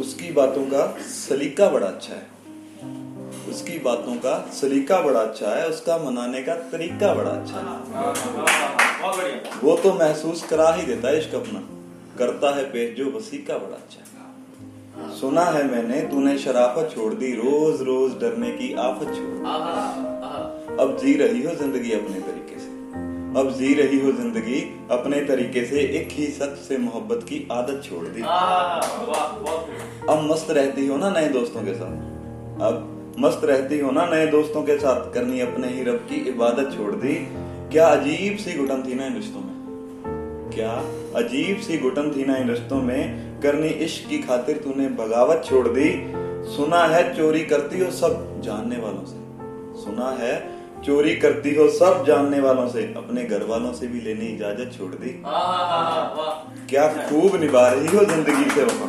बातों का सलीका बड़ा अच्छा है। उसकी बातों का सलीका बड़ा अच्छा है उसका मनाने का तरीका बड़ा अच्छा है। वो तो महसूस करा ही देता है इश्क अपना। करता है पेश जो वसीका बड़ा अच्छा है। सुना है मैंने तूने शराफत छोड़ दी रोज रोज डरने की आफत छोड़ अब जी रही हो ज़िंदगी अपने तरीके से। अब जी रही हो ज़िंदगी अपने तरीके से एक ही शख्स से मोहब्बत की आदत छोड़ दी। अब मस्त रहती हो ना नए दोस्तों के साथ? अब मस्त रहती हो ना नए दोस्तों के साथ? करनी अपने ही रब की इबादत छोड़ दी। क्या अजीब सी घुटन थी ना इन रिश्तों में? क्या अजीब सी घुटन थी ना इन रिश्तों में? करनी इश्क की खातिर तूने बगावत छोड़ दी। सुना है चोरी करती हो सब जानने वालों से। सुना है चोरी करती हो सब जानने वालों से अपने घर वालों से भी लेने इजाज़त छोड़ दी। क्या खूब निभा रही हो ज़िंदगी से वफा।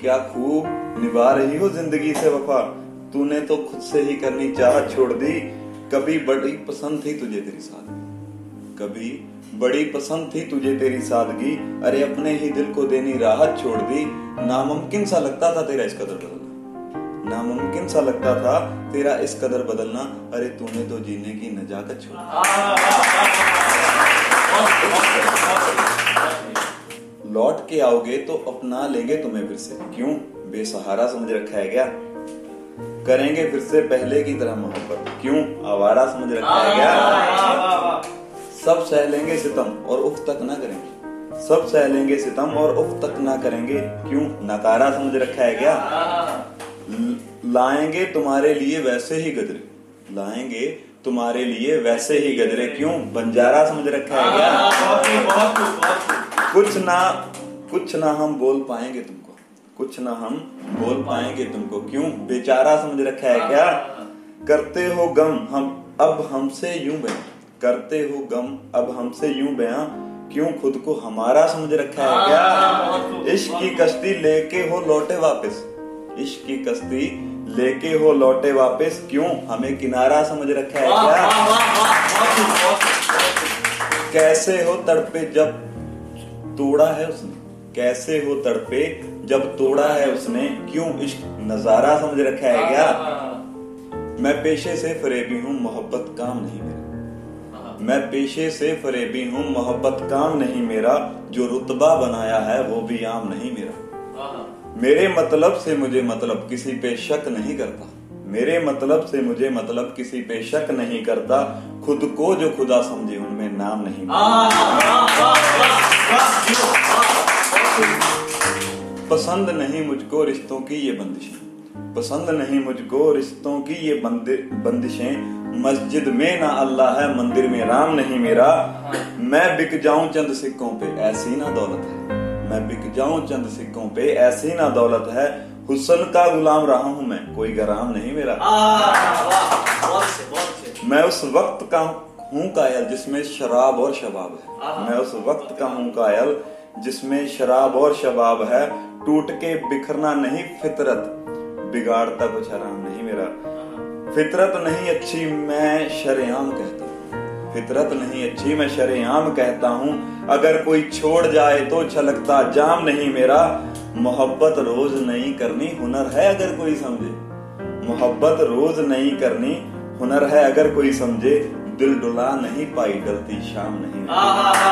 क्या खूब निभा रही हो ज़िंदगी से वफा। तूने तो खुद से ही करनी चाहत छोड़ दी। कभी बड़ी पसंद थी तुझे तेरी सादगी। कभी बड़ी पसंद थी तुझे तेरी सादगी। अरे अपने ही दिल को देनी राहत छोड़ दी। नामुमकिन सा लगता था तेरा इस कदर बदलना नामुमकिन सा लगता था, तेरा इस कदर बदलना, अरे तूने तो जीने की नजाकत छोड़ लौट के आओगे तो अपना लेंगे तुम्हें फिर से। क्यों? बेसहारा समझ रखा है क्या? करेंगे फिर से पहले की तरह मोहब्बत क्यों? आवारा समझ रखा है क्या? सब सह लेंगे सितम और उफ तक ना करेंगे। सब सह लेंगे सितम और उफ तक ना करेंगे। क्यों? नकारा समझ रखा है क्या? लाएँगे तुम्हारे लिए वैसे ही गजरे लाएँगे तुम्हारे लिए वैसे ही गजरे क्यों? बंजारा समझ रखा है क्या? कुछ ना कुछ ना हम बोल पाएँगे तुमको। कुछ ना हम बोल पाएँगे तुमको। क्यों? बेचारा समझ रखा है क्या? करते हो गम हम अब हमसे यूँ बयां करते हो गम अब हमसे यूँ बयां क्यों? खुद को हमारा समझ रखा है क्या? इश्क की कश्ती लेके हो लौटे वापस। इश्क की कश्ती लेके हो लौटे वापस? क्यों? हमें किनारा समझ रखा है क्या? कैसे हो तड़पे जब तोड़ा है उसने? कैसे हो तड़पे जब तोड़ा है उसने? क्यों? इश्क नज़ारा समझ रखा है क्या? मैं पेशे से फरेबी हूँ मोहब्बत काम नहीं मेरा। मैं पेशे से फरेबी हूँ मोहब्बत काम नहीं मेरा। जो रुतबा बनाया है वो भी आम नहीं मेरा। मेरे मतलब से मुझे मतलब किसी पे शक नहीं करता मेरे मतलब से मुझे मतलब किसी पे शक नहीं करता खुद को जो खुदा समझे उनमें नाम नहीं पसंद नहीं मुझको रिश्तों की ये बंदिशें पसंद नहीं मुझको रिश्तों की ये बंदिशें मस्जिद में ना अल्लाह है मंदिर में राम नहीं मेरा मैं बिक जाऊँ चंद सिक्कों पे ऐसी ना दौलत है मैं बिक जाऊँ चंद सिक्कों पे ऐसी ना दौलत है। हुसन का गुलाम रहा हूँ मैं कोई गराम नहीं मेरा। मैं उस वक्त का हूँ कायल जिसमें शराब और शबाब है। मैं उस वक्त का हूँ कायल जिसमें शराब और शबाब है। टूट के बिखरना नहीं फितरत बिगाड़ता कुछ आराम नहीं मेरा। फितरत नहीं अच्छी मैं शरेआम कहता फितरत नहीं अच्छी मैं शरेआम कहता हूँ अगर कोई छोड़ जाए तो छलकता जाम नहीं मेरा। मोहब्बत रोज नहीं करनी हुनर है अगर कोई समझे। मोहब्बत रोज नहीं करनी हुनर है अगर कोई समझे। दिल डुला नहीं पाई डलती शाम नहीं। हमारा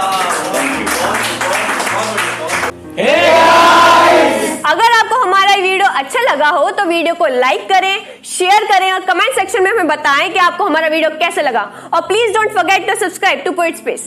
वीडियो अच्छा लगा हो तो वीडियो को लाइक करें, शेयर करें और कमेंट सेक्शन में हमें बताएँ कि आपको हमारा वीडियो कैसे लगा। और please don't forget to subscribe to poet space